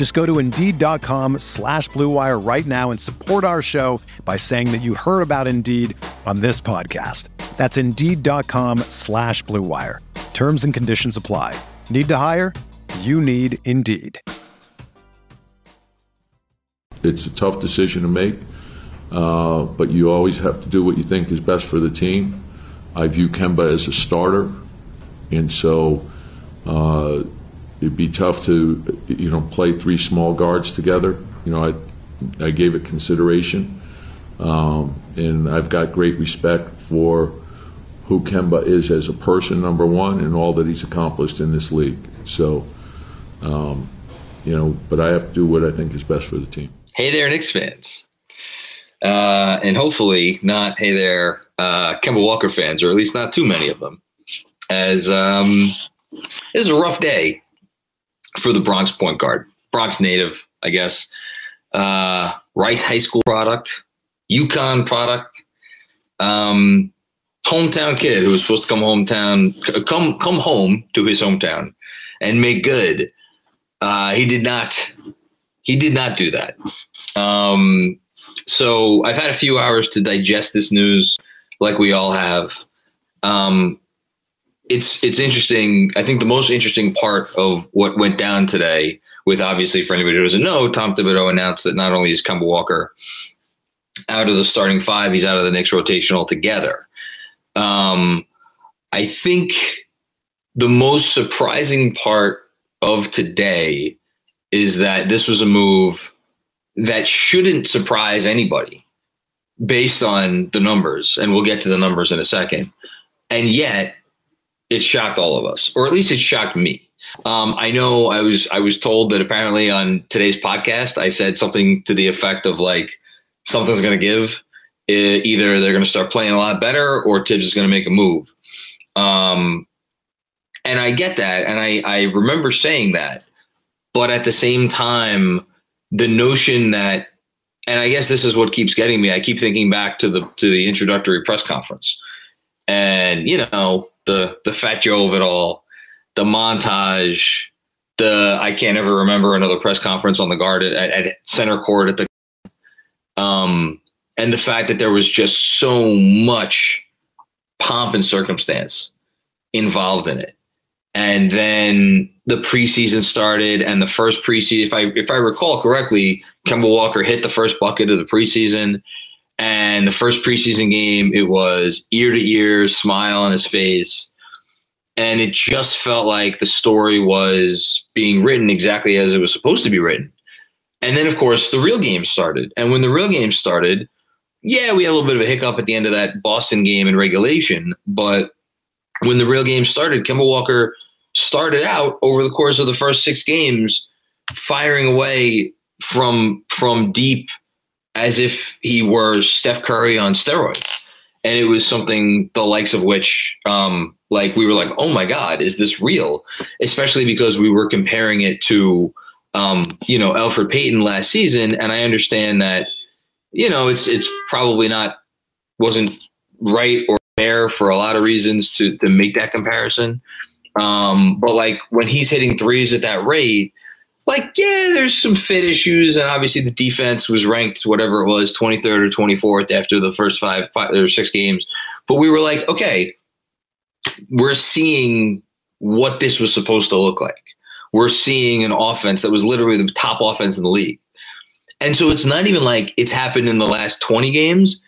Just go to Indeed.com slash BlueWire right now and support our show by saying that you heard about Indeed on this podcast. That's Indeed.com slash BlueWire. Terms and conditions apply. Need to hire? You need Indeed. It's a tough decision to make, uh, but you always have to do what you think is best for the team. I view Kemba as a starter, and so uh, it'd be tough to you know play three small guards together. You know, I I gave it consideration, um, and I've got great respect for who Kemba is as a person, number one, and all that he's accomplished in this league. So, um, you know, but I have to do what I think is best for the team. Hey there, Knicks fans. Uh, and hopefully not, hey there, uh, Kemba Walker fans, or at least not too many of them. As um, this is a rough day for the Bronx point guard, Bronx native, I guess. Uh, Rice High School product, UConn product, um, hometown kid who was supposed to come hometown, come come home to his hometown and make good. Uh, he did not he did not do that. Um, so I've had a few hours to digest this news, like we all have. Um, it's it's interesting. I think the most interesting part of what went down today, with obviously for anybody who doesn't know, Tom Thibodeau announced that not only is Kemba Walker out of the starting five, he's out of the Knicks rotation altogether. Um, I think the most surprising part of today is that this was a move that shouldn't surprise anybody based on the numbers. And we'll get to the numbers in a second. And yet it shocked all of us, or at least it shocked me. Um, I know I was I was told that apparently on today's podcast I said something to the effect of like something's going to give. It, either they're going to start playing a lot better, or Thibs is going to make a move. Um, and I get that, and I I remember saying that, but at the same time, the notion that, and I guess this is what keeps getting me. I keep thinking back to the to the introductory press conference, and you know the the fat Joe of it all, the montage, the I can't ever remember another press conference on the guard at, at center court at the, um, and the fact that there was just so much pomp and circumstance involved in it, and then the preseason started and the first preseason if I if I recall correctly, Kemba Walker hit the first bucket of the preseason and the first preseason game it was ear to ear smile on his face and it just felt like the story was being written exactly as it was supposed to be written. And then of course the real game started. And when the real game started, yeah, we had a little bit of a hiccup at the end of that Boston game in regulation, but when the real game started, Kemba Walker started out over the course of the first six games firing away from from deep as if he were Steph Curry on steroids. And it was something the likes of which um like we were like, oh my God, is this real? Especially because we were comparing it to um, you know, Elfrid Payton last season. And I understand that, you know, it's it's probably not wasn't right or fair for a lot of reasons to to make that comparison. Um, but like when he's hitting threes at that rate, like, yeah, there's some fit issues. And obviously the defense was ranked, whatever it was, 23rd or 24th after the first five, five or six games. But we were like, okay, we're seeing what this was supposed to look like. We're seeing an offense that was literally the top offense in the league. And so it's not even like it's happened in the last 20 games.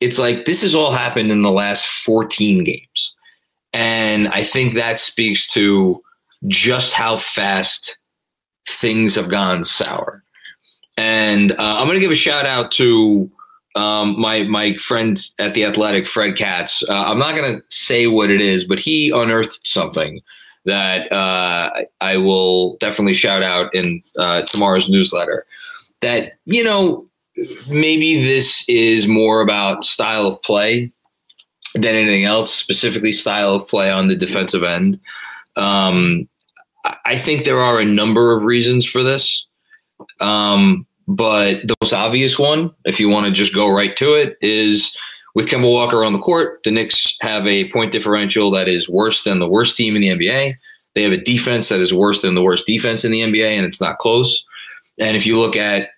it's like this has all happened in the last 14 games. And I think that speaks to just how fast things have gone sour. And uh, I'm going to give a shout out to um, my my friend at the Athletic, Fred Katz. Uh, I'm not going to say what it is, but he unearthed something that uh, I will definitely shout out in uh, tomorrow's newsletter. That you know maybe this is more about style of play than anything else, specifically style of play on the defensive end. Um, I think there are a number of reasons for this. Um, but the most obvious one, if you want to just go right to it, is with Kemba Walker on the court, the Knicks have a point differential that is worse than the worst team in the NBA. They have a defense that is worse than the worst defense in the NBA, and it's not close. And if you look at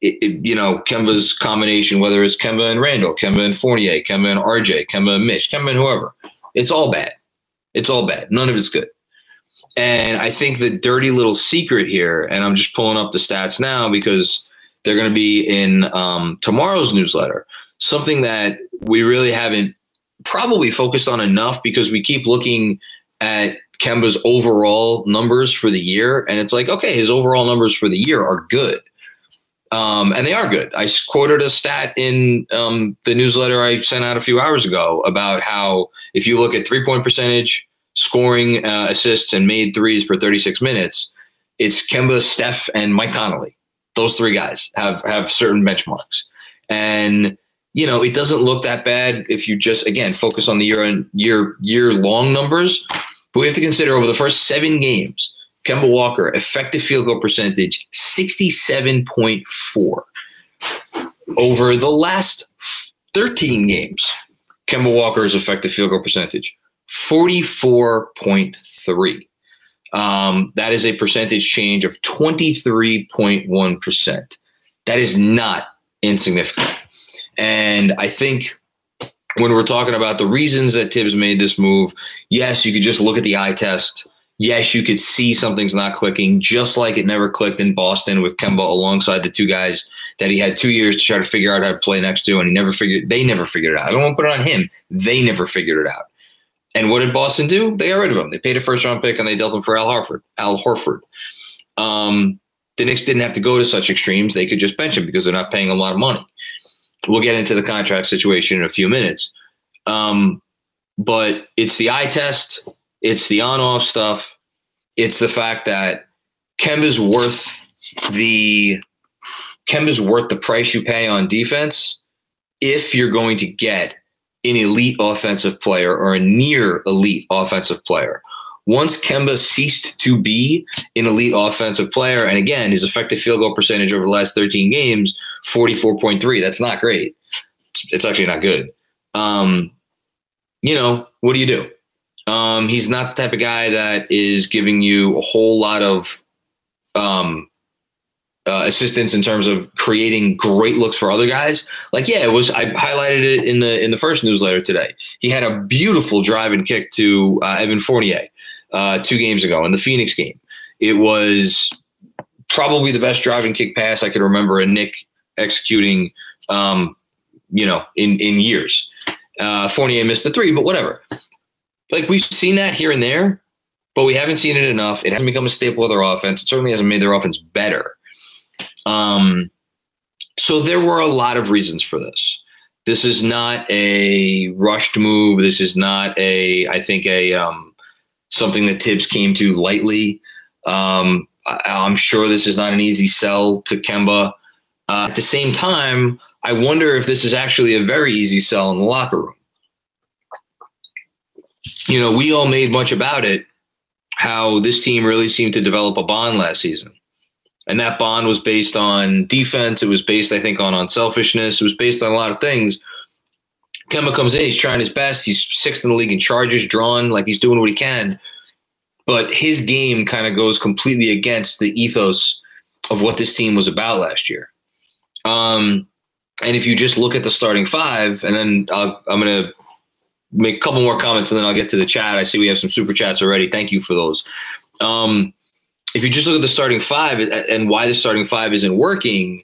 it, it, you know, Kemba's combination, whether it's Kemba and Randle, Kemba and Fournier, Kemba and RJ, Kemba and Mitch, Kemba and whoever, it's all bad. It's all bad. None of it's good. And I think the dirty little secret here, and I'm just pulling up the stats now because they're going to be in um, tomorrow's newsletter, something that we really haven't probably focused on enough because we keep looking at Kemba's overall numbers for the year. And it's like, okay, his overall numbers for the year are good. Um, and they are good. I quoted a stat in um, the newsletter I sent out a few hours ago about how if you look at three point percentage, scoring uh, assists, and made threes for 36 minutes, it's Kemba, Steph, and Mike Conley. Those three guys have have certain benchmarks, and you know it doesn't look that bad if you just again focus on the year and year year long numbers. But we have to consider over the first seven games, Kemba Walker, effective field goal percentage, 67.4. Over the last 13 games, Kemba Walker's effective field goal percentage, 44.3. Um, that is a percentage change of 23.1%. That is not insignificant. And I think when we're talking about the reasons that Thibs made this move, yes, you could just look at the eye test yes, you could see something's not clicking, just like it never clicked in Boston with Kemba alongside the two guys that he had two years to try to figure out how to play next to, and he never figured. They never figured it out. I don't want to put it on him. They never figured it out. And what did Boston do? They got rid of him. They paid a first round pick and they dealt him for Al Horford. Al Horford. Um, the Knicks didn't have to go to such extremes. They could just bench him because they're not paying a lot of money. We'll get into the contract situation in a few minutes. Um, but it's the eye test it's the on off stuff. It's the fact that Kemba's worth the Kemba's worth the price you pay on defense if you're going to get an elite offensive player or a near elite offensive player. Once Kemba ceased to be an elite offensive player, and again, his effective field goal percentage over the last 13 games, 44.3. That's not great. It's actually not good. Um, you know, what do you do? Um, he's not the type of guy that is giving you a whole lot of um, uh, assistance in terms of creating great looks for other guys. Like, yeah, it was. I highlighted it in the in the first newsletter today. He had a beautiful drive and kick to uh, Evan Fournier uh, two games ago in the Phoenix game. It was probably the best driving kick pass I could remember a Knick executing. Um, you know, in in years. Uh, Fournier missed the three, but whatever like we've seen that here and there, but we haven't seen it enough. It hasn't become a staple of their offense. It certainly hasn't made their offense better. Um, so there were a lot of reasons for this. This is not a rushed move. This is not a, I think, a um, something that Thibs came to lightly. Um, I, am sure this is not an easy sell to Kemba. Uh, at the same time, I wonder if this is actually a very easy sell in the locker room you know, we all made much about it how this team really seemed to develop a bond last season. And that bond was based on defense. It was based, I think, on unselfishness. It was based on a lot of things. Kemba comes in, he's trying his best. He's sixth in the league in charges, drawn, like he's doing what he can. But his game kind of goes completely against the ethos of what this team was about last year. Um, and if you just look at the starting five, and then i am going to make a couple more comments and then I'll get to the chat. I see we have some super chats already. Thank you for those. Um, if you just look at the starting five and why the starting five isn't working,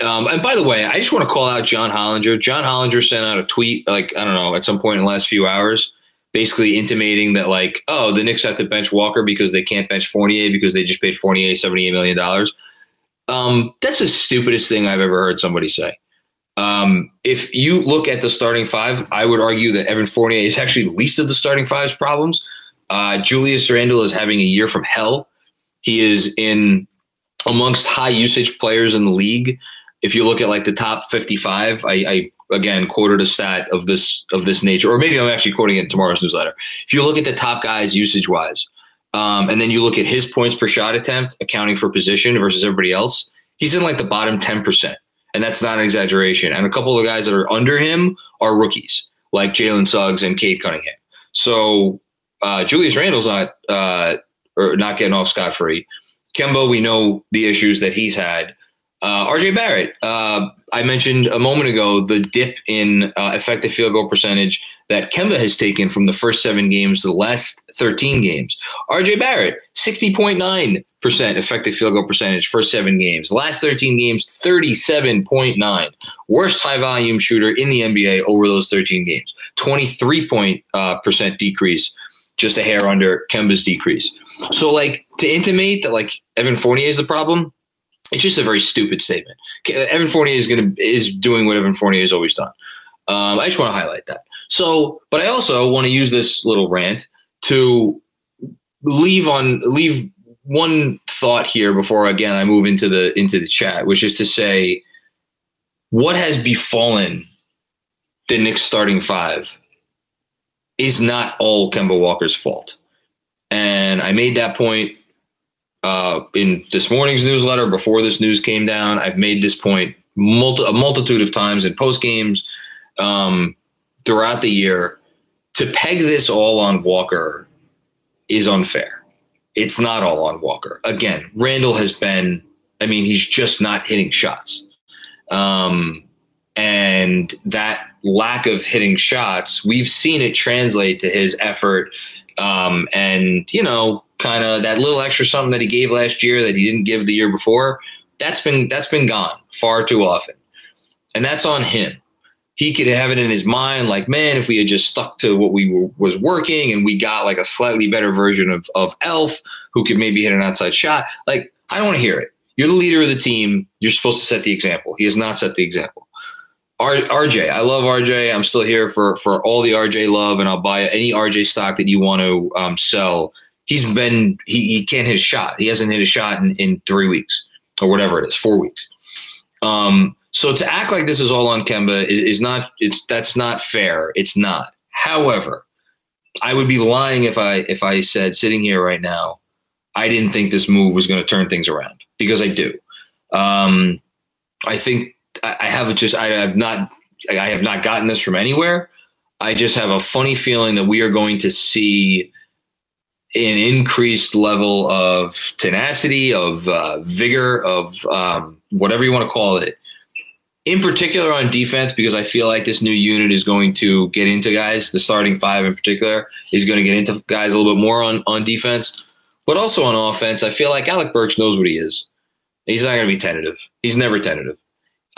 Um, and by the way, I just want to call out John Hollinger. John Hollinger sent out a tweet, like, I don't know, at some point in the last few hours, basically intimating that, like, oh, the Knicks have to bench Walker because they can't bench Fournier because they just paid Fournier $78 million. Um, that's the stupidest thing I've ever heard somebody say. Um, if you look at the starting five, I would argue that Evan Fournier is actually least of the starting five's problems. Uh, Julius Randle is having a year from hell. He is in amongst high usage players in the league. If you look at like the top 55, I, I again quoted a stat of this of this nature, or maybe I'm actually quoting it in tomorrow's newsletter. If you look at the top guys usage wise, um, and then you look at his points per shot attempt, accounting for position versus everybody else, he's in like the bottom 10%. And that's not an exaggeration. And a couple of the guys that are under him are rookies, like Jalen Suggs and Cade Cunningham. So uh, Julius Randle's not uh, or not getting off scot free. Kemba, we know the issues that he's had. Uh, RJ Barrett, uh, I mentioned a moment ago the dip in uh, effective field goal percentage that Kemba has taken from the first seven games to the last 13 games. RJ Barrett, 60.9% effective field goal percentage, first seven games. Last 13 games, 37.9. Worst high volume shooter in the NBA over those 13 games. 23 point, uh, percent decrease, just a hair under Kemba's decrease. So, like, to intimate that, like, Evan Fournier is the problem, it's just a very stupid statement. Evan Fournier is to is doing what Evan Fournier has always done. Um, I just want to highlight that. So, but I also want to use this little rant to leave on leave one thought here before again I move into the into the chat, which is to say, what has befallen the Knicks starting five is not all Kemba Walker's fault. And I made that point uh, in this morning's newsletter before this news came down. I've made this point a multitude of times in post games um, throughout the year. To peg this all on Walker is unfair. It's not all on Walker. Again, Randle has been, I mean, he's just not hitting shots. Um, and that lack of hitting shots, we've seen it translate to his effort. Um, and, you know, kind of that little extra something that he gave last year that he didn't give the year before, that's been that's been gone far too often. And that's on him. He could have it in his mind like, man, if we had just stuck to what we were, was working and we got like a slightly better version of, of Elf who could maybe hit an outside shot, like, I don't want to hear it. You're the leader of the team. You're supposed to set the example. He has not set the example. R- RJ, I love RJ. I'm still here for for all the RJ love, and I'll buy any RJ stock that you want to um, sell he's been he, he can't hit a shot. He hasn't hit a shot in, in three weeks or whatever it is, four weeks. Um, so to act like this is all on Kemba is, is not it's that's not fair. It's not. However, I would be lying if I if I said sitting here right now, I didn't think this move was going to turn things around because I do. Um, I think I, have just I have not I have not gotten this from anywhere. I just have a funny feeling that we are going to see an increased level of tenacity, of uh, vigor, of um, whatever you want to call it. In particular on defense, because I feel like this new unit is going to get into guys. The starting five in particular is going to get into guys a little bit more on, on defense, but also on offense. I feel like Alec Burks knows what he is. He's not going to be tentative. He's never tentative.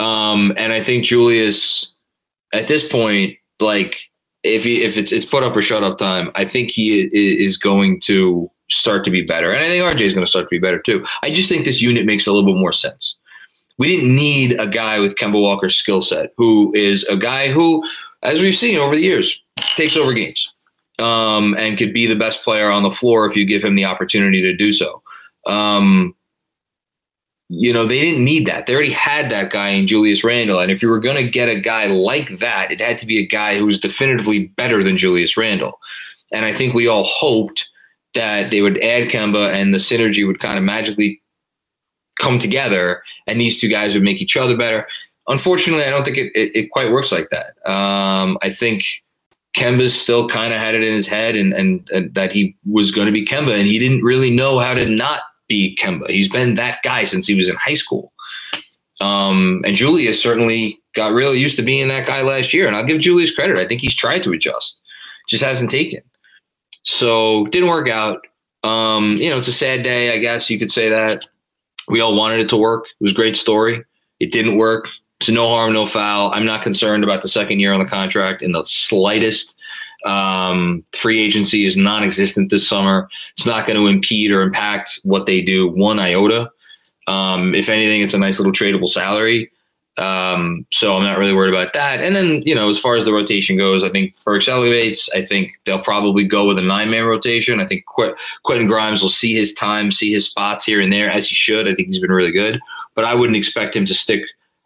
Um, and I think Julius, at this point, like if he if it's it's put up or shut up time, I think he is going to start to be better, and I think RJ is going to start to be better too. I just think this unit makes a little bit more sense. We didn't need a guy with Kemba Walker's skill set, who is a guy who, as we've seen over the years, takes over games um, and could be the best player on the floor if you give him the opportunity to do so. Um, you know, they didn't need that. They already had that guy in Julius Randle. And if you were going to get a guy like that, it had to be a guy who was definitively better than Julius Randle. And I think we all hoped that they would add Kemba and the synergy would kind of magically come together and these two guys would make each other better. Unfortunately, I don't think it, it, it quite works like that. Um, I think Kemba's still kind of had it in his head and, and, and that he was going to be Kemba and he didn't really know how to not be Kemba. He's been that guy since he was in high school. Um, and Julius certainly got really used to being that guy last year. And I'll give Julius credit. I think he's tried to adjust, just hasn't taken. So didn't work out. Um, you know, it's a sad day, I guess you could say that. We all wanted it to work. It was a great story. It didn't work. So no harm, no foul. I'm not concerned about the second year on the contract in the slightest. Um, free agency is non-existent this summer. It's not going to impede or impact what they do one iota. Um, if anything, it's a nice little tradable salary. Um, so I'm not really worried about that. And then, you know, as far as the rotation goes, I think Burks elevates. I think they'll probably go with a nine man rotation. I think Qu- Quentin Grimes will see his time, see his spots here and there as he should. I think he's been really good, but I wouldn't expect him to stick.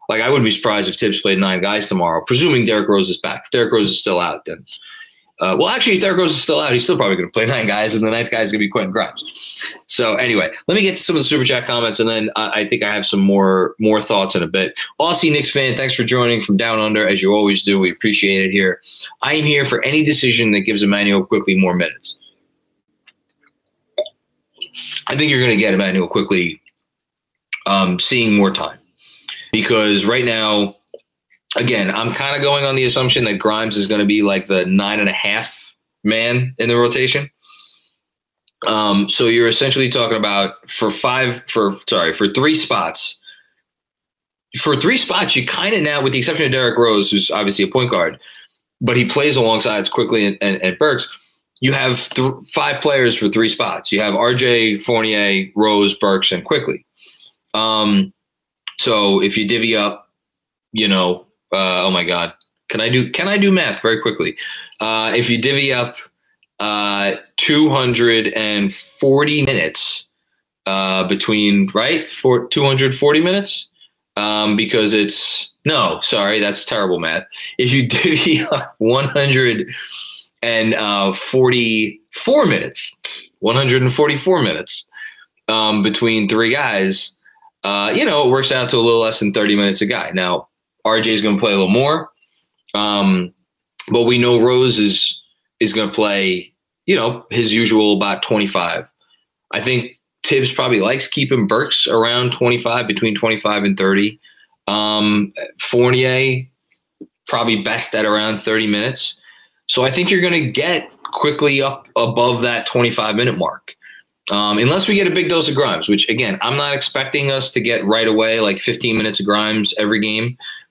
Like, I wouldn't be surprised if Thibs played nine guys tomorrow, presuming Derrick Rose is back. If Derrick Rose is still out, then uh, well, actually, Rose is still out, he's still probably going to play nine guys, and the ninth guy is going to be Quentin Grimes. So anyway, let me get to some of the super chat comments, and then I, think I have some more more thoughts in a bit. Aussie Knicks fan, thanks for joining from down under, as you always do. We appreciate it here. I am here for any decision that gives Immanuel Quickley more minutes. I think you're going to get Immanuel Quickley um, seeing more time because right now again, I'm kind of going on the assumption that Grimes is going to be like the nine and a half man in the rotation. Um, so you're essentially talking about for five, for sorry, for three spots. For three spots, you kind of now, with the exception of Derrick Rose, who's obviously a point guard, but he plays alongside Quickley and, and, and Burks. You have th- five players for three spots. You have RJ, Fournier, Rose, Burks, and Quickley. Um, so if you divvy up, you know, uh, oh my god, can I do can I do math very quickly? Uh, if you divvy up uh, 240 minutes uh, between right for 240 minutes um, because it's no sorry that's terrible math. If you divvy up 144 uh, minutes, 144 minutes um, between three guys, uh, you know it works out to a little less than 30 minutes a guy. Now RJ is going to play a little more. Um, but we know Rose is is going to play, you know, his usual about 25. I think Thibs probably likes keeping Burks around 25, between 25 and 30. Um, Fournier probably best at around 30 minutes. So I think you're going to get Quickley up above that 25 minute mark. Um, unless we get a big dose of Grimes, which again, I'm not expecting us to get right away, like 15 minutes of Grimes every game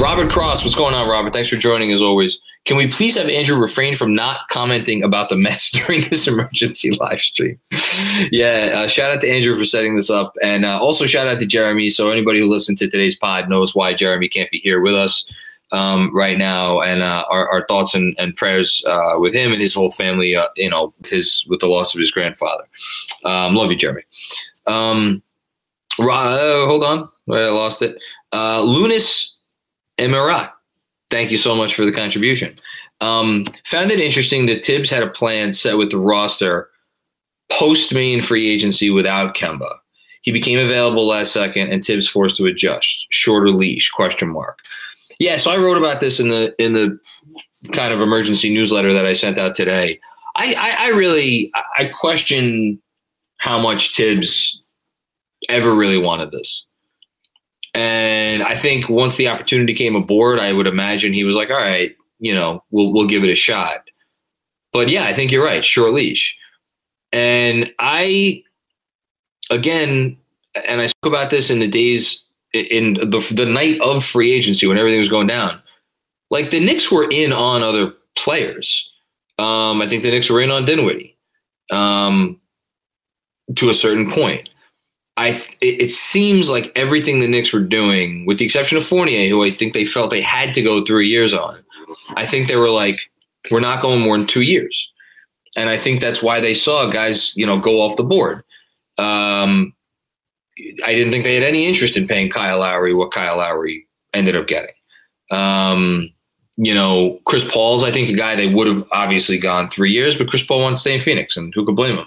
Robert Cross, what's going on, Robert? Thanks for joining as always. Can we please have Andrew refrain from not commenting about the Mets during this emergency live stream? yeah, uh, shout out to Andrew for setting this up. And uh, also shout out to Jeremy. So anybody who listened to today's pod knows why Jeremy can't be here with us um, right now. And uh, our, our, thoughts and, and prayers uh, with him and his whole family, uh, you know, with, his, with the loss of his grandfather. Um, love you, Jeremy. Um, uh, hold on. I lost it. Lunas Emirat thank you so much for the contribution. Um, found it interesting that Thibs had a plan set with the roster post main free agency without Kemba. He became available last second, and Thibs forced to adjust. Shorter leash? Question mark. Yeah, so I wrote about this in the in the kind of emergency newsletter that I sent out today. I, I, I really I question how much Thibs ever really wanted this. And I think once the opportunity came aboard, I would imagine he was like, all right, you know, we'll we'll give it a shot. But yeah, I think you're right, short leash. And I again, and I spoke about this in the days in the the night of free agency when everything was going down. Like the Knicks were in on other players. Um, I think the Knicks were in on Dinwiddie um, to a certain point. I it, it, seems like everything the Knicks were doing, with the exception of Fournier, who I think they felt they had to go three years on. I think they were like, we're not going more than two years, and I think that's why they saw guys, you know, go off the board. Um, I didn't think they had any interest in paying Kyle Lowry what Kyle Lowry ended up getting. Um, you know, Chris Paul's, I think, a guy they would have obviously gone three years, but Chris Paul wants to stay in Phoenix, and who could blame him?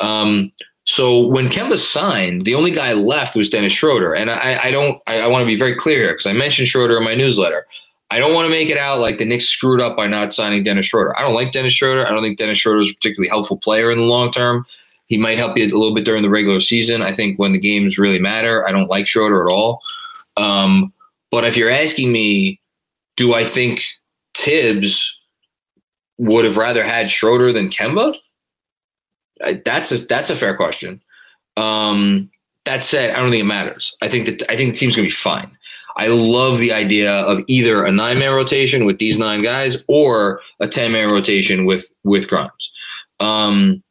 Um, so when Kemba signed, the only guy left was Dennis Schroeder. And I, I don't, I, I want to be very clear here because I mentioned Schroeder in my newsletter. I don't want to make it out like the Knicks screwed up by not signing Dennis Schroeder. I don't like Dennis Schroeder. I don't think Dennis Schroeder is a particularly helpful player in the long term. He might help you a little bit during the regular season. I think when the games really matter, I don't like Schroeder at all. Um, but if you're asking me, do I think Tibbs would have rather had Schroeder than Kemba? That's a that's a fair question. Um, that said, I don't think it matters. I think that I think the team's gonna be fine. I love the idea of either a nine man rotation with these nine guys or a ten man rotation with with Grimes. Um,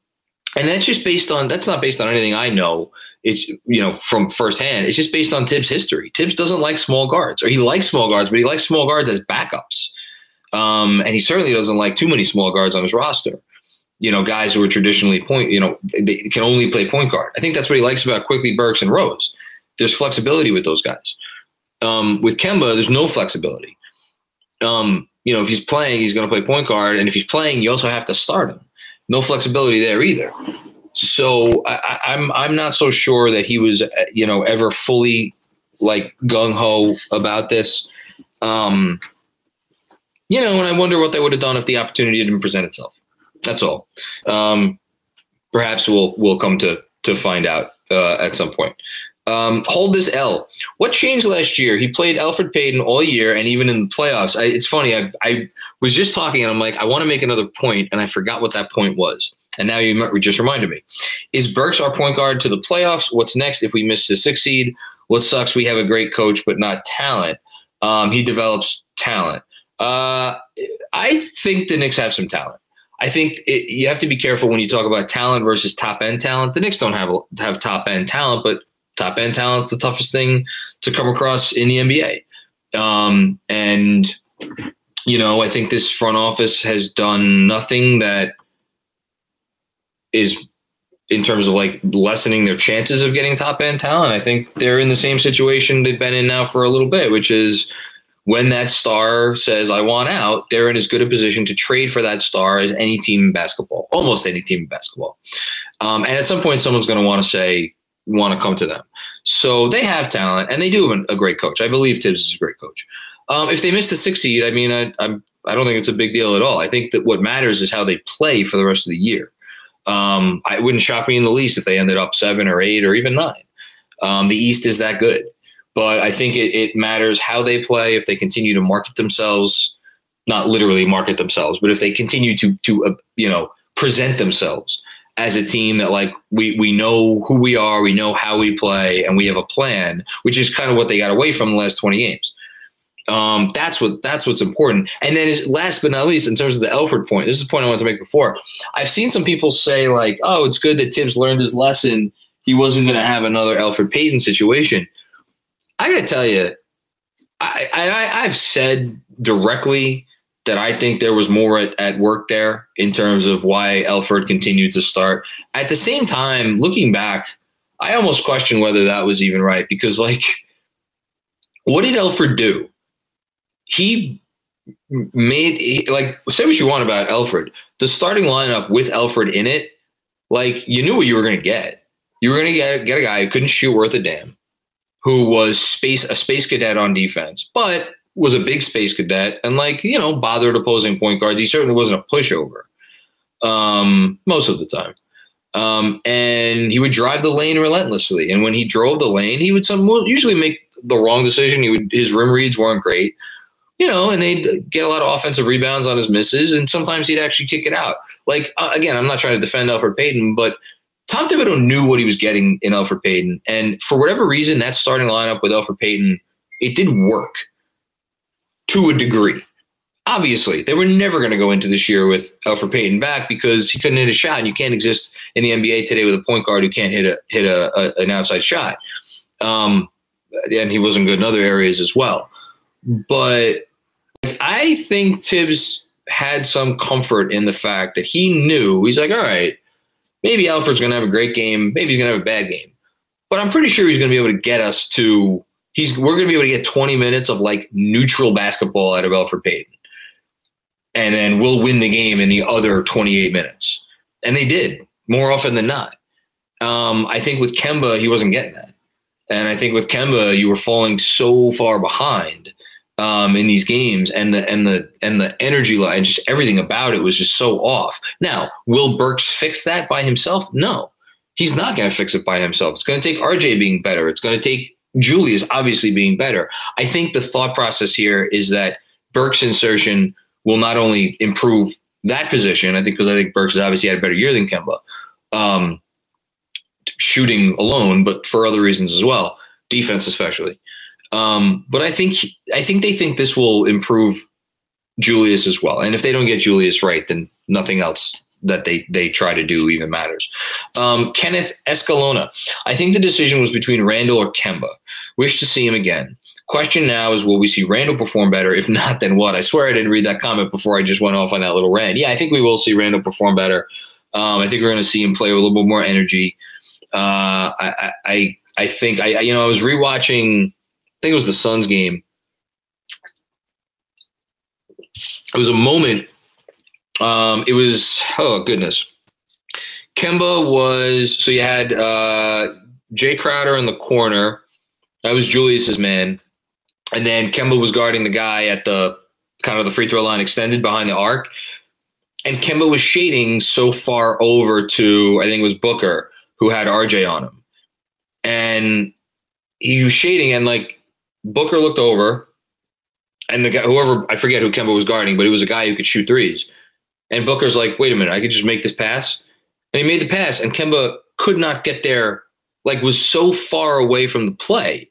and that's just based on that's not based on anything I know. It's you know from firsthand. It's just based on Thibs' history. Thibs doesn't like small guards, or he likes small guards, but he likes small guards as backups. Um, and he certainly doesn't like too many small guards on his roster. You know, guys who are traditionally point, you know, they can only play point guard. I think that's what he likes about Quickley Burks, and Rose. There's flexibility with those guys. Um, with Kemba, there's no flexibility. Um, you know, if he's playing, he's going to play point guard, and if he's playing, you also have to start him. No flexibility there either. So I, I'm I'm not so sure that he was you know ever fully like gung ho about this. Um, you know, and I wonder what they would have done if the opportunity didn't present itself. That's all. Um, perhaps we'll we'll come to to find out uh, at some point. Um, hold this L. What changed last year? He played Elfrid Payton all year, and even in the playoffs. I, it's funny. I, I was just talking, and I'm like, I want to make another point, and I forgot what that point was. And now you just reminded me. Is Burks our point guard to the playoffs? What's next if we miss the six seed? What sucks? We have a great coach, but not talent. Um, he develops talent. Uh, I think the Knicks have some talent. I think it, you have to be careful when you talk about talent versus top end talent. The Knicks don't have have top end talent, but top end talent's the toughest thing to come across in the NBA. Um, and you know, I think this front office has done nothing that is in terms of like lessening their chances of getting top end talent. I think they're in the same situation they've been in now for a little bit, which is when that star says, I want out, they're in as good a position to trade for that star as any team in basketball, almost any team in basketball. Um, and at some point, someone's going to want to say, want to come to them. So they have talent and they do have a great coach. I believe Thibs is a great coach. Um, if they miss the six seed, I mean, I, I'm, I don't think it's a big deal at all. I think that what matters is how they play for the rest of the year. Um, I wouldn't shock me in the least if they ended up seven or eight or even nine. Um, the East is that good. But I think it, it matters how they play. If they continue to market themselves, not literally market themselves, but if they continue to to uh, you know present themselves as a team that like we we know who we are, we know how we play, and we have a plan, which is kind of what they got away from the last twenty games. Um, that's what that's what's important. And then, last but not least, in terms of the Elfrid point, this is a point I wanted to make before. I've seen some people say like, "Oh, it's good that Thibs learned his lesson. He wasn't going to have another Elfrid Payton situation." I got to tell you, I, I, I've said directly that I think there was more at, at work there in terms of why Elfrid continued to start. At the same time, looking back, I almost question whether that was even right because, like, what did Elfrid do? He made like say what you want about Elfrid. The starting lineup with Elfrid in it, like you knew what you were going to get. You were going to get get a guy who couldn't shoot worth a damn who was space a space cadet on defense, but was a big space cadet and like you know bothered opposing point guards. He certainly wasn't a pushover um, most of the time. Um, and he would drive the lane relentlessly. And when he drove the lane, he would some usually make the wrong decision. He would his rim reads weren't great, you know, and they'd get a lot of offensive rebounds on his misses, and sometimes he'd actually kick it out. Like uh, again, I'm not trying to defend Elfrid Payton, but Tom Thibodeau knew what he was getting in Elfrid Payton, and for whatever reason, that starting lineup with Elfrid Payton, it did work to a degree. Obviously, they were never going to go into this year with Elfrid Payton back because he couldn't hit a shot, and you can't exist in the NBA today with a point guard who can't hit a hit a, a an outside shot. Um, and he wasn't good in other areas as well. But I think Thibs had some comfort in the fact that he knew he's like, all right, maybe Elfrid's going to have a great game, maybe he's going to have a bad game, but I'm pretty sure he's going to be able to get us to. He's we're going to be able to get 20 minutes of like neutral basketball out of Elfrid Payton, and then we'll win the game in the other 28 minutes, and they did more often than not. Um, I think with Kemba, he wasn't getting that, and I think with Kemba, you were falling so far behind um, in these games, and the and the and the energy line, just everything about it was just so off. Now, will Burks fix that by himself? No, he's not going to fix it by himself. It's going to take RJ being better. It's going to take Julius obviously being better. I think the thought process here is that Burks' insertion will not only improve that position. I think because I think Burks has obviously had a better year than Kemba, um, shooting alone, but for other reasons as well, defense especially. Um, but I think I think they think this will improve Julius as well. And if they don't get Julius right, then nothing else that they they try to do even matters. Um, Kenneth Escalona. I think the decision was between Randle or Kemba. Wish to see him again. Question now is will we see Randle perform better? If not, then what? I swear I didn't read that comment before I just went off on that little rant. Yeah, I think we will see Randle perform better. Um, I think we're going to see him play with a little bit more energy. Uh, I, I I think I you know I was rewatching think it was the Suns game. It was a moment. Um, it was oh goodness. Kemba was so you had uh, Jae Crowder in the corner. That was Julius's man, and then Kemba was guarding the guy at the kind of the free throw line extended behind the arc. And Kemba was shading so far over to I think it was Booker who had RJ on him, and he was shading and like Booker looked over, and the guy, whoever I forget who Kemba was guarding, but it was a guy who could shoot threes. And Booker's like, "Wait a minute, I could just make this pass," and he made the pass, and Kemba could not get there, like was so far away from the play,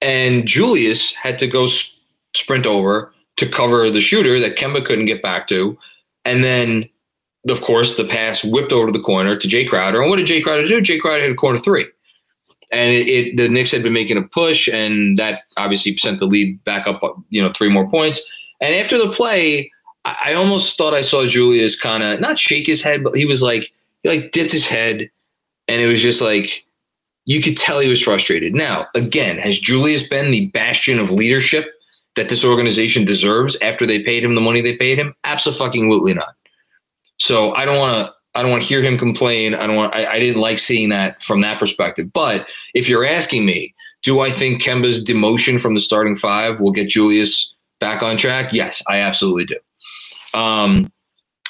and Julius had to go sp- sprint over to cover the shooter that Kemba couldn't get back to, and then. Of course, the pass whipped over to the corner to Jae Crowder. And what did Jae Crowder do? Jae Crowder hit a corner three and it, it, the Knicks had been making a push, and that obviously sent the lead back up, you know, three more points. And after the play, I, I almost thought I saw Julius kind of not shake his head, but he was like he like dipped his head, and it was just like you could tell he was frustrated. Now, again, has Julius been the bastion of leadership that this organization deserves after they paid him the money they paid him? Absolutely not. So I don't want to I don't want to hear him complain. I don't want. I, I, didn't like seeing that from that perspective. But if you're asking me, do I think Kemba's demotion from the starting five will get Julius back on track? Yes, I absolutely do. Um,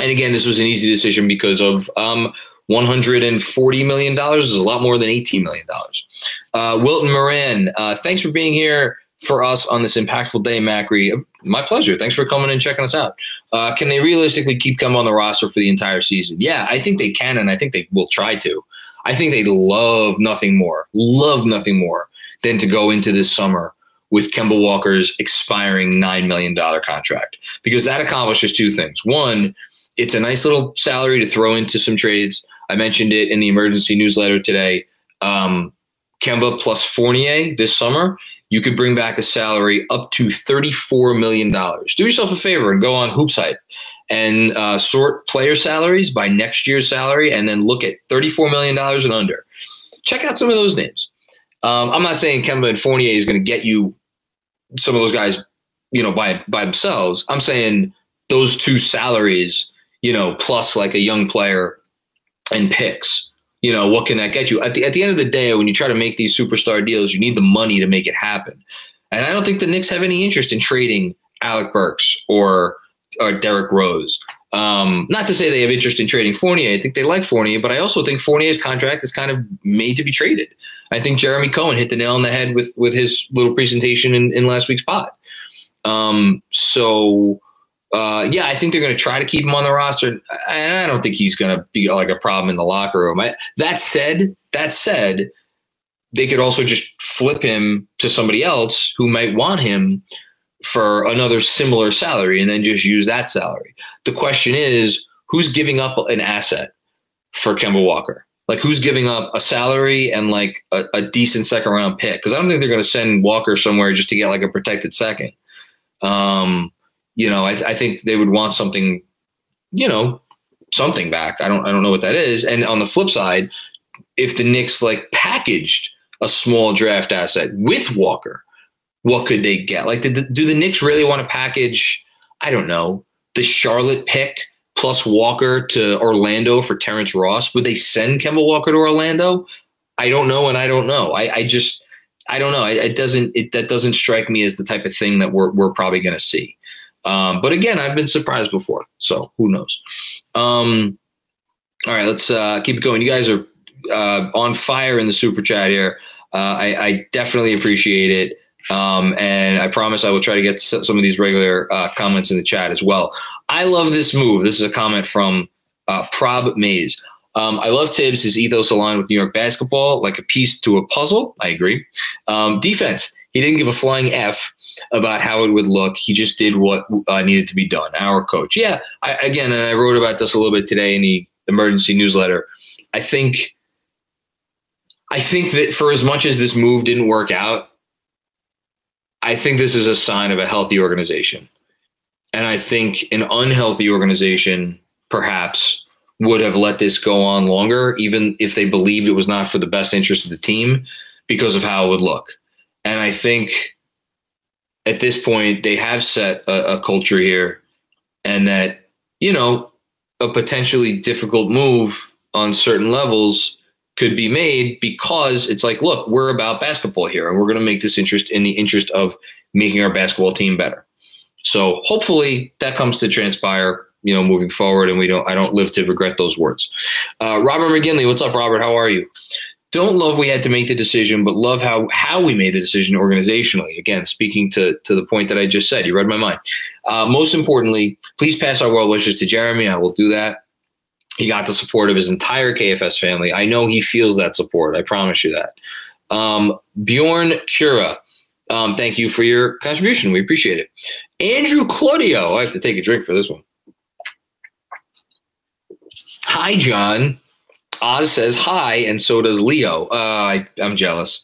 and again, this was an easy decision because of um, 140 million dollars is a lot more than 18 million dollars. Uh, Wilton Moran, uh, thanks for being here for us on this impactful day, Macri. My pleasure. Thanks for coming and checking us out. Uh, can they realistically keep Kemba on the roster for the entire season? Yeah, I think they can, and I think they will try to. I think they love nothing more, love nothing more than to go into this summer with Kemba Walker's expiring $9 million contract because that accomplishes two things. One, it's a nice little salary to throw into some trades. I mentioned it in the emergency newsletter today. Um, Kemba plus Fournier this summer you could bring back a salary up to $34 million. Do yourself a favor and go on Hoops Hype and uh, sort player salaries by next year's salary and then look at $34 million and under. Check out some of those names. Um, I'm not saying Kemba and Fournier is going to get you some of those guys, you know, by by themselves. I'm saying those two salaries, you know, plus like a young player and picks you know, what can that get you? At the at the end of the day, when you try to make these superstar deals, you need the money to make it happen. And I don't think the Knicks have any interest in trading Alec Burks or or Derrick Rose. Um, not to say they have interest in trading Fournier. I think they like Fournier, but I also think Fournier's contract is kind of made to be traded. I think Jeremy Cohen hit the nail on the head with with his little presentation in, in last week's pod. Um, so uh, yeah, I think they're going to try to keep him on the roster, and I don't think he's going to be like a problem in the locker room. I, that said, that said, they could also just flip him to somebody else who might want him for another similar salary and then just use that salary. The question is who's giving up an asset for Kemba Walker? Like who's giving up a salary and like a, a decent second round pick? Because I don't think they're going to send Walker somewhere just to get like a protected second. Um, you know, I, I think they would want something, you know, something back. I don't I don't know what that is. And on the flip side, if the Knicks like packaged a small draft asset with Walker, what could they get? Like, do the, do the Knicks really want to package? I don't know the Charlotte pick plus Walker to Orlando for Terrence Ross. Would they send Kemba Walker to Orlando? I don't know, and I don't know. I, I just I don't know. It, it, doesn't it that doesn't strike me as the type of thing that we're we're probably going to see. Um, but again, I've been surprised before, so who knows? Um, all right, let's uh, keep it going. You guys are uh, on fire in the super chat here. Uh, I, I, definitely appreciate it. Um, and I promise I will try to get some of these regular uh, comments in the chat as well. I love this move. This is a comment from uh, Prob Mays. Um, I love Thibs. His ethos aligned with New York basketball, like a piece to a puzzle. I agree. Um, defense. He didn't give a flying F about how it would look. He just did what uh, needed to be done. Our coach. Yeah. I, again, and I wrote about this a little bit today in the emergency newsletter. I think I think that for as much as this move didn't work out, I think this is a sign of a healthy organization. And I think an unhealthy organization perhaps would have let this go on longer, even if they believed it was not for the best interest of the team because of how it would look. And I think at this point, they have set a, a culture here, and that, you know, a potentially difficult move on certain levels could be made because it's like, look, we're about basketball here, and we're going to make this interest in the interest of making our basketball team better. So hopefully that comes to transpire, you know, moving forward, and we don't. I don't live to regret those words. Uh, Robert McGinley, what's up, Robert? How are you? Don't love we had to make the decision, but love how how we made the decision organizationally. Again, speaking to to the point that I just said, you read my mind. Uh, most importantly, please pass our well wishes to Jeremy. I will do that. He got the support of his entire KFS family. I know he feels that support. I promise you that. Um, Bjorn Cura, um, thank you for your contribution. We appreciate it. Andrew Claudio, I have to take a drink for this one. Hi, John. Oz says hi, and so does Leo. Uh, I, am jealous.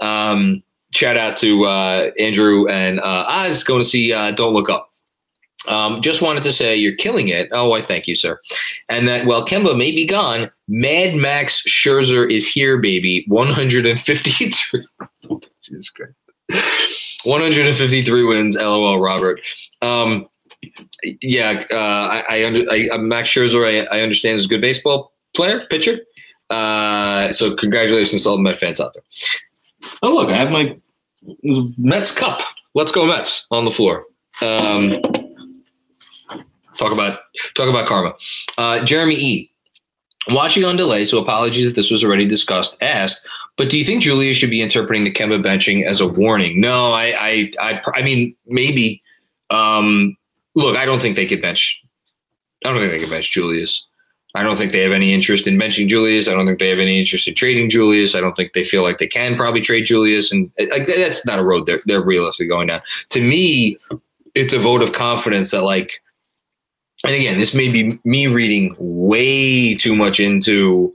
Um, shout out to uh, Andrew and uh, Oz going to see uh, Don't Look Up. Um, just wanted to say you're killing it. Oh, I thank you, sir. And that while Kemba may be gone, Mad Max Scherzer is here, baby. 153. Jesus Christ. 153 wins. LOL, Robert. Um, yeah, uh, I, I, under, I, Max Scherzer. I, I understand is good baseball player, pitcher. Uh, so congratulations to all Met fans out there. Oh look, I have my Mets cup. Let's go Mets on the floor. Um, Talk about talk about karma. Uh, Jeremy E. Watching on delay, so apologies if this was already discussed. Asked, but do you think Julia should be interpreting the Kemba benching as a warning? No, I, I, I, I mean, maybe. Um, look, I don't think they could bench. I don't think they could bench Julius. I don't think they have any interest in benching Julius. I don't think they have any interest in trading Julius. I don't think they feel like they can probably trade Julius, and uh, like that's not a road they're they're realistically going down. To me, it's a vote of confidence that like and again, this may be me reading way too much into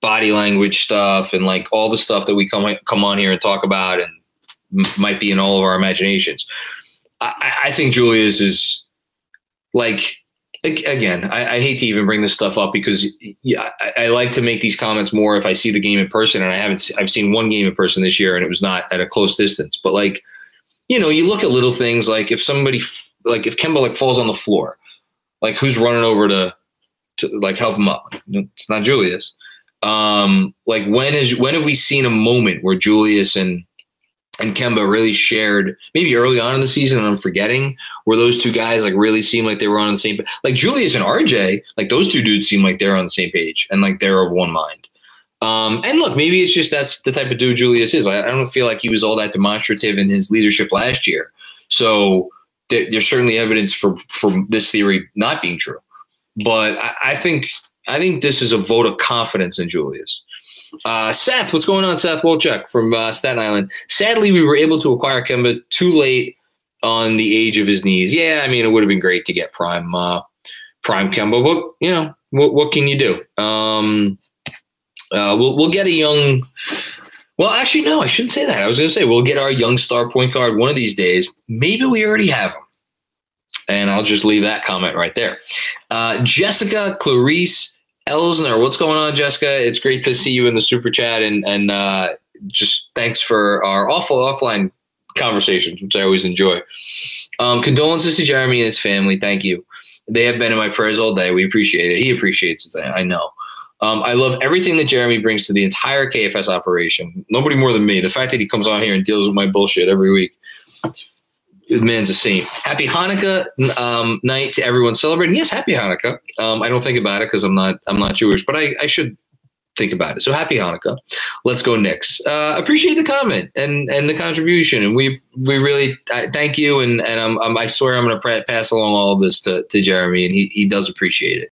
body language stuff and like all the stuff that we come come on here and talk about and might be in all of our imaginations. I, I think Julius is like again. I, I, hate to even bring this stuff up because yeah, I, I, like to make these comments more if I see the game in person, and I haven't. I've seen one game in person this year, and it was not at a close distance. But like, you know, you look at little things like if somebody like if Kemba like falls on the floor like who's running over to to like help him up? It's not Julius. Um, like when is when have we seen a moment where Julius and and Kemba really shared maybe early on in the season, and I'm forgetting where those two guys like really seemed like they were on the same like Julius and RJ, like those two dudes seem like they're on the same page and like they're of one mind. Um, and look, maybe it's just that's the type of dude Julius is. I, I don't feel like he was all that demonstrative in his leadership last year. So th- there's certainly evidence for for this theory not being true. But I, I think I think this is a vote of confidence in Julius. Uh, Seth, what's going on, Seth Wolchuk from uh, Staten Island? Sadly, we were able to acquire Kemba too late on the age of his knees. Yeah, I mean, it would have been great to get prime, uh, prime Kemba, but you know, what, what can you do? Um, uh, we'll we'll get a young. Well, actually, no, I shouldn't say that. I was going to say we'll get our young star point guard one of these days. Maybe we already have him, and I'll just leave that comment right there. Uh, Jessica Clarice Elsner, what's going on, Jessica? It's great to see you in the super chat, and and uh, just thanks for our awful offline conversations, which I always enjoy. Um, condolences to Jeremy and his family. Thank you. They have been in my prayers all day. We appreciate it. He appreciates it. I know. Um, I love everything that Jeremy brings to the entire KFS operation. Nobody more than me. The fact that he comes on here and deals with my bullshit every week man's a saint. Happy Hanukkah um, night to everyone celebrating. Yes, happy Hanukkah. Um, I don't think about it because I'm not I'm not Jewish, but I, I should think about it. So happy Hanukkah. Let's go Knicks. Uh, appreciate the comment and and the contribution, and we we really thank you. And and I'm, I'm, i swear I'm going to pass along all of this to to Jeremy, and he he does appreciate it.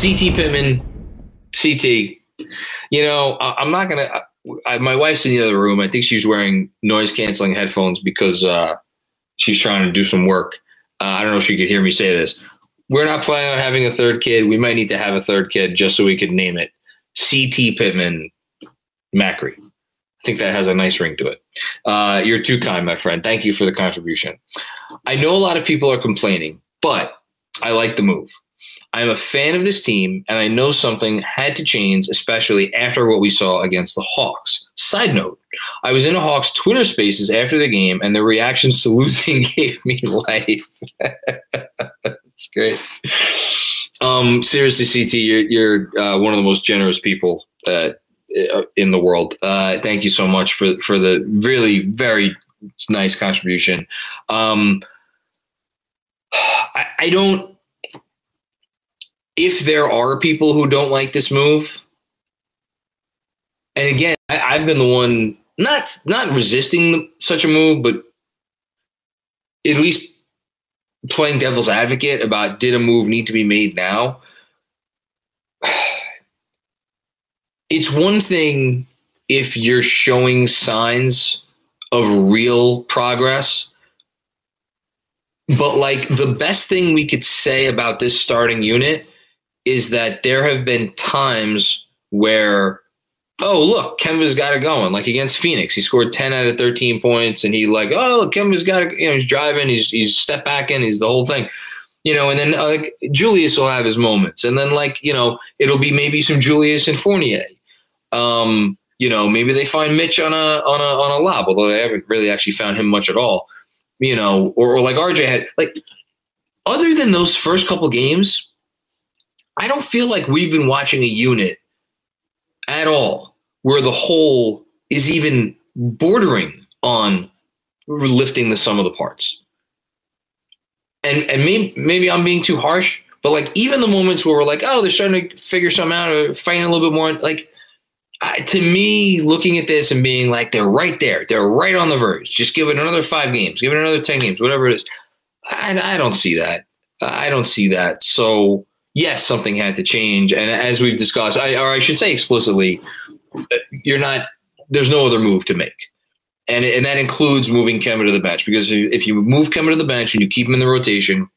CT Pittman, CT. You know, I, am not gonna. I, my wife's in the other room. I think she's wearing noise canceling headphones because uh, she's trying to do some work. Uh, I don't know if she could hear me say this. We're not planning on having a third kid. We might need to have a third kid just so we could name it CT Pittman Macri. I think that has a nice ring to it. Uh, you're too kind, my friend. Thank you for the contribution. I know a lot of people are complaining, but I like the move. I'm a fan of this team, and I know something had to change, especially after what we saw against the Hawks. Side note, I was in a Hawks Twitter spaces after the game, and the reactions to losing gave me life. That's great. Um, seriously, CT, you're, you're uh, one of the most generous people uh, in the world. Uh, thank you so much for, for the really very nice contribution. Um, I, I don't if there are people who don't like this move, and again, I, have been the one not not resisting such a move, but at least playing devil's advocate about did a move need to be made now. It's one thing if you're showing signs of real progress. But like the best thing we could say about this starting unit is that there have been times where, oh, look, Kemba's got it going. Like against Phoenix, he scored 10 out of 13 points, and he like, oh, Kemba's got it. You know, he's driving, he's he's step back in, he's the whole thing. You know, and then uh, like Julius will have his moments, and then like you know, it'll be maybe some Julius and Fournier. Um, you know, maybe they find Mitch on a on a on a lob, although they haven't really actually found him much at all. You know, or, or like RJ had like other than those first couple games, I don't feel like we've been watching a unit at all where the whole is even bordering on lifting the sum of the parts. And and maybe maybe I'm being too harsh, but like even the moments where we're like, oh, they're starting to figure something out or fighting a little bit more, like I, to me, looking at this and being like they're right there, they're right on the verge. Just give it another five games, give it another ten games, whatever it is. I, I don't see that. I don't see that. So yes, something had to change. And as we've discussed, I, or I should say explicitly, uh, you're not. There's no other move to make, and and that includes moving Kemba to the bench because if you move Kemba to the bench and you keep him in the rotation,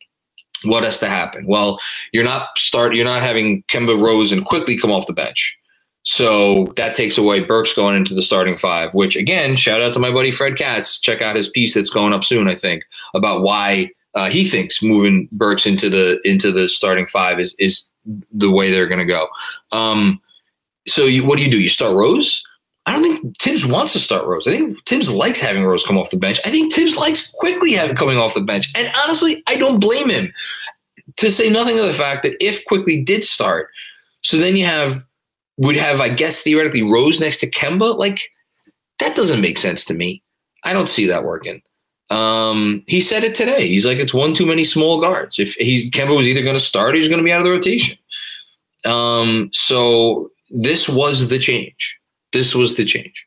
what has to happen? Well, you're not start. You're not having Kemba Rose and Quickley come off the bench. So that takes away Burks going into the starting five, which again, shout out to my buddy Fred Katz. Check out his piece that's going up soon, I think, about why uh, he thinks moving Burks into the into the starting five is is the way they're going to go. Um, so you, what do you do? You start Rose? I don't think Thibs wants to start Rose. I think Thibs likes having Rose come off the bench. I think Thibs likes Quickley having coming off the bench. And honestly, I don't blame him. To say nothing of the fact that if Quickley did start, so then you have would have, I guess, theoretically Rose next to Kemba. Like that doesn't make sense to me. I don't see that working. Um, he said it today. He's like, it's one too many small guards. If he's Kemba was either going to start or he's going to be out of the rotation. Um, so this was the change. This was the change.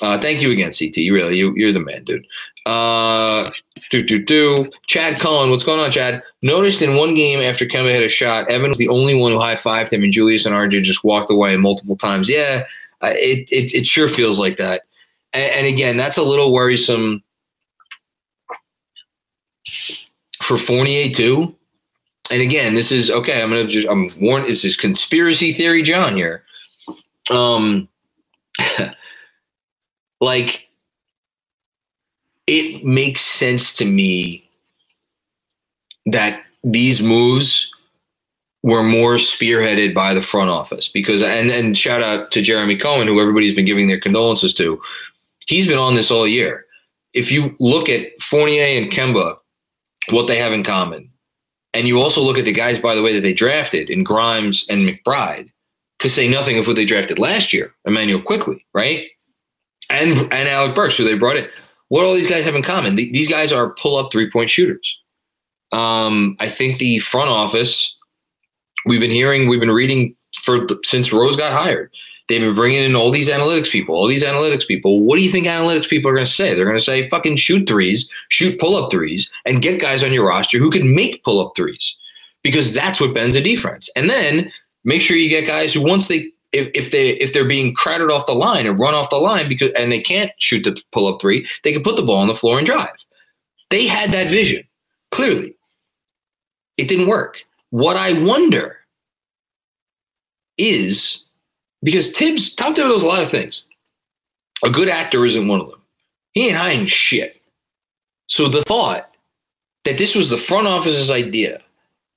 Uh, thank you again, CT. Really, you, you're the man, dude. Uh, do do do. Chad Cullen, what's going on, Chad? Noticed in one game after Kemba hit a shot, Evan was the only one who high fived him, and Julius and RJ just walked away multiple times. Yeah, it, it it sure feels like that. And, and again, that's a little worrisome for Fournier too. And again, this is okay. I'm gonna just I'm warn. This is conspiracy theory, John here. Um, like it makes sense to me that these moves were more spearheaded by the front office because and and shout out to Jeremy Cohen, who everybody's been giving their condolences to. He's been on this all year. If you look at Fournier and Kemba, what they have in common, and you also look at the guys, by the way, that they drafted in Grimes and McBride, to say nothing of what they drafted last year, Immanuel Quickley, right? And and Alec Burks, who they brought in. What all these guys have in common? These guys are pull up three point shooters. Um, I think the front office, we've been hearing, we've been reading for since Rose got hired. They've been bringing in all these analytics people, all these analytics people. What do you think analytics people are going to say? They're going to say, fucking shoot threes, shoot pull up threes, and get guys on your roster who can make pull up threes because that's what bends a defense. And then make sure you get guys who, once they, if, if they if they're being crowded off the line and run off the line because and they can't shoot the pull up three, they can put the ball on the floor and drive. They had that vision clearly. It didn't work. What I wonder is because Thibs, Tom Thibodeau does a lot of things. A good actor isn't one of them. He ain't hiding shit. So the thought that this was the front office's idea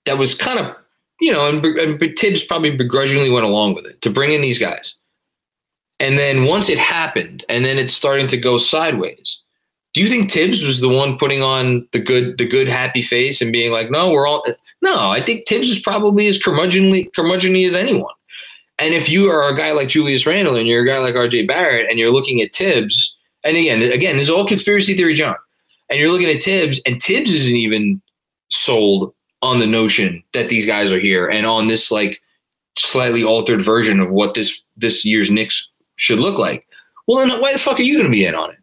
that was kind of, you know, and, and Thibs probably begrudgingly went along with it to bring in these guys. And then once it happened, and then it's starting to go sideways. Do you think Thibs was the one putting on the good, the good happy face and being like, "No, we're all"? No, I think Thibs is probably as curmudgeonly, curmudgeonly as anyone. And if you are a guy like Julius Randle and you're a guy like RJ Barrett and you're looking at Thibs, and again, again, this is all conspiracy theory, John. And you're looking at Thibs, and Thibs isn't even sold on the notion that these guys are here and on this like slightly altered version of what this this year's Knicks should look like. Well, then why the fuck are you going to be in on it?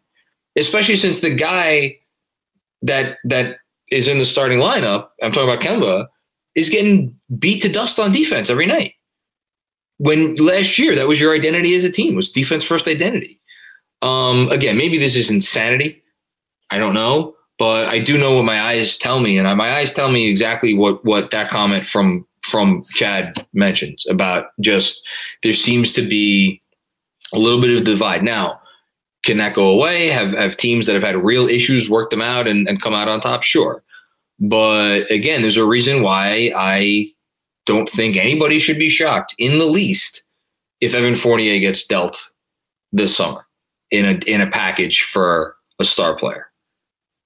Especially since the guy that that is in the starting lineup, I'm talking about Kemba, is getting beat to dust on defense every night when last year that was your identity as a team was defense first identity. Um, again, maybe this is insanity. I don't know, but I do know what my eyes tell me, and my eyes tell me exactly what what that comment from from Chad mentions about just there seems to be a little bit of divide. Now, can that go away? Have have teams that have had real issues work them out and, and come out on top? Sure. But again, there's a reason why I don't think anybody should be shocked in the least if Evan Fournier gets dealt this summer in a in a package for a star player.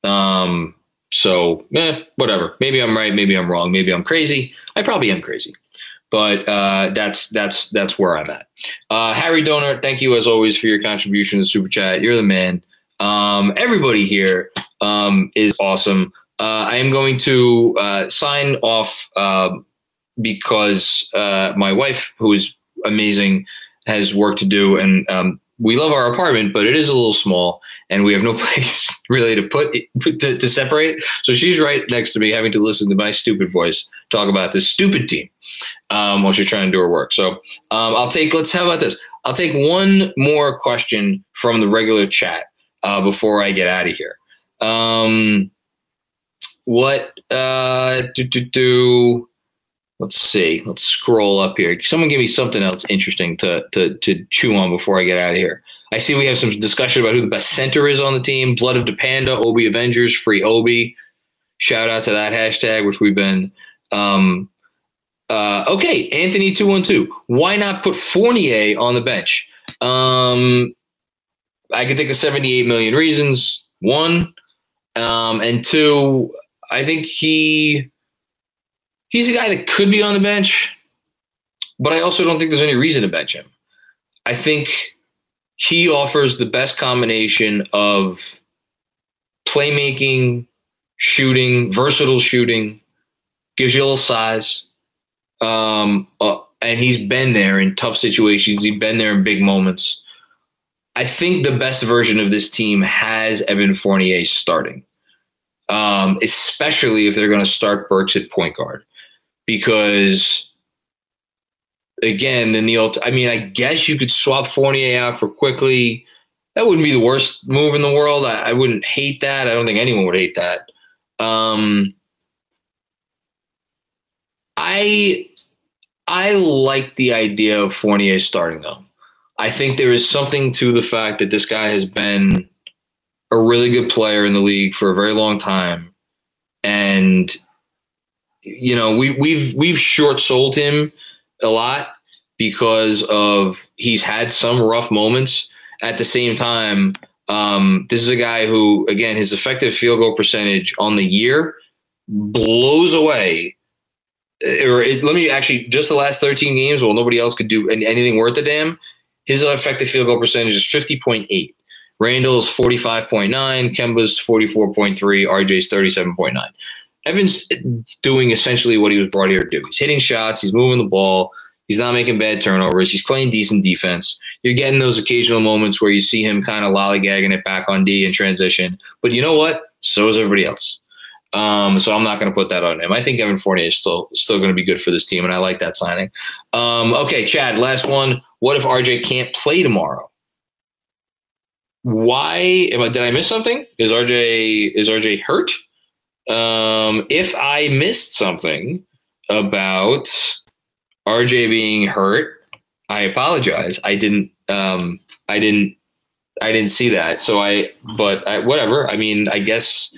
Um, so eh, whatever. Maybe I'm right. Maybe I'm wrong. Maybe I'm crazy. I probably am crazy, but uh, that's that's that's where I'm at. Uh, Harry Donor, thank you as always for your contribution to Super Chat. You're the man. Um, everybody here um, is awesome. Uh, I am going to uh, sign off um, because uh, my wife, who is amazing, has work to do, and um, we love our apartment, but it is a little small, and we have no place really to put it, to, to separate. So she's right next to me, having to listen to my stupid voice talk about this stupid team um, while she's trying to do her work. So um, I'll take. Let's how about this? I'll take one more question from the regular chat uh, before I get out of here. Um, what uh, do do do? Let's see. Let's scroll up here. Someone give me something else interesting to to to chew on before I get out of here. I see we have some discussion about who the best center is on the team. Blood of the Panda, Obi Avengers, free Obi. Shout out to that hashtag, which we've been. Um, uh, okay, Anthony two one two. Why not put Fournier on the bench? Um, I can think of seventy eight million reasons. One, um, and two, I think he he's a guy that could be on the bench, but I also don't think there's any reason to bench him. I think he offers the best combination of playmaking, shooting, versatile shooting, gives you a little size. Um, uh, and he's been there in tough situations. He's been there in big moments. I think the best version of this team has Evan Fournier starting, um, especially if they're going to start Burks at point guard because again, the old, I mean, I guess you could swap Fournier out for Quickley. That wouldn't be the worst move in the world. I, I wouldn't hate that. I don't think anyone would hate that. Um, I I like the idea of Fournier starting though. I think there is something to the fact that this guy has been a really good player in the league for a very long time, and you know, we we've we've short sold him a lot because of he's had some rough moments. At the same time, um, this is a guy who, again, his effective field goal percentage on the year blows away. Uh, or it, let me actually just the last 13 games, well, nobody else could do anything worth a damn. His effective field goal percentage is 50.8. Randle's 45.9, Kemba's 44.3, RJ's 37.9. Evan's doing essentially what he was brought here to do. He's hitting shots, he's moving the ball, he's not making bad turnovers, he's playing decent defense. You're getting those occasional moments where you see him kind of lollygagging it back on D in transition. But you know what? So is everybody else. Um, so I'm not going to put that on him. I think Evan Fournier is still still going to be good for this team, and I like that signing. Um, okay, Chad, last one. What if RJ can't play tomorrow? Why? Did I miss something? Is RJ is RJ hurt? Um, if I missed something about RJ being hurt, I apologize. I didn't. Um, I didn't. I didn't see that. So I. But I, whatever. I mean, I guess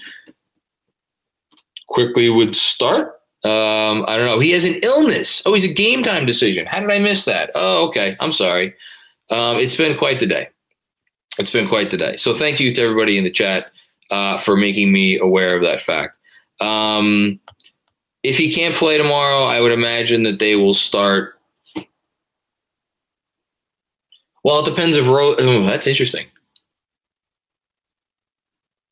Quickley would start. Um, I don't know. He has an illness. Oh, he's a game time decision. How did I miss that? Oh, okay. I'm sorry. Um, it's been quite the day. It's been quite the day. So thank you to everybody in the chat uh, for making me aware of that fact. Um, if he can't play tomorrow, I would imagine that they will start. Well, it depends if Rose. Oh, that's interesting.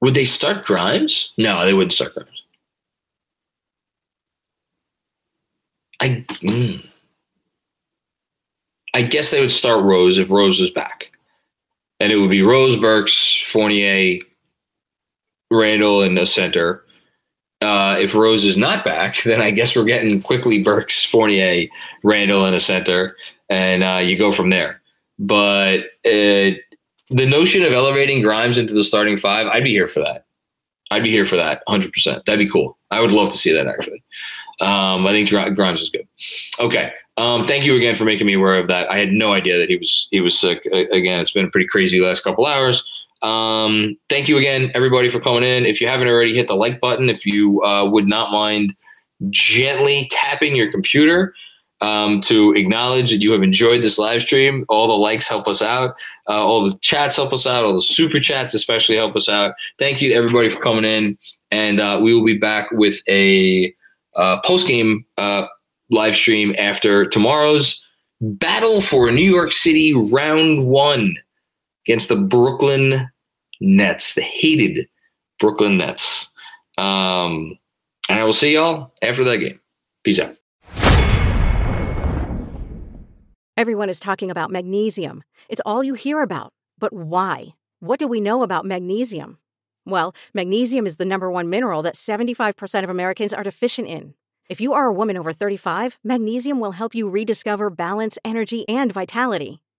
Would they start Grimes? No, they wouldn't start Grimes. I. Mm, I guess they would start Rose if Rose is back, and it would be Rose, Burks, Fournier, Randle, and a center uh, if Rose is not back, then I guess we're getting Quickley Burks, Fournier, Randle in a center, and uh, you go from there. But uh, the notion of elevating Grimes into the starting five, I'd be here for that. I'd be here for that 100%. That'd be cool. I would love to see that actually. Um, I think Grimes is good. Okay. Um, thank you again for making me aware of that. I had no idea that he was he was sick. Again, it's been a pretty crazy last couple hours. Um, thank you again, everybody, for coming in. If you haven't already, hit the like button. If you uh, would not mind gently tapping your computer um, to acknowledge that you have enjoyed this live stream, all the likes help us out. Uh, all the chats help us out. All the super chats especially help us out. Thank you everybody for coming in, and uh, we will be back with a uh, post game uh, live stream after tomorrow's battle for New York City round one against the Brooklyn Nets, the hated Brooklyn Nets. Um, and I will see y'all after that game. Peace out. Everyone is talking about magnesium. It's all you hear about. But why? What do we know about magnesium? Well, magnesium is the number one mineral that 75% of Americans are deficient in. If you are a woman over 35, magnesium will help you rediscover balance, energy, and vitality.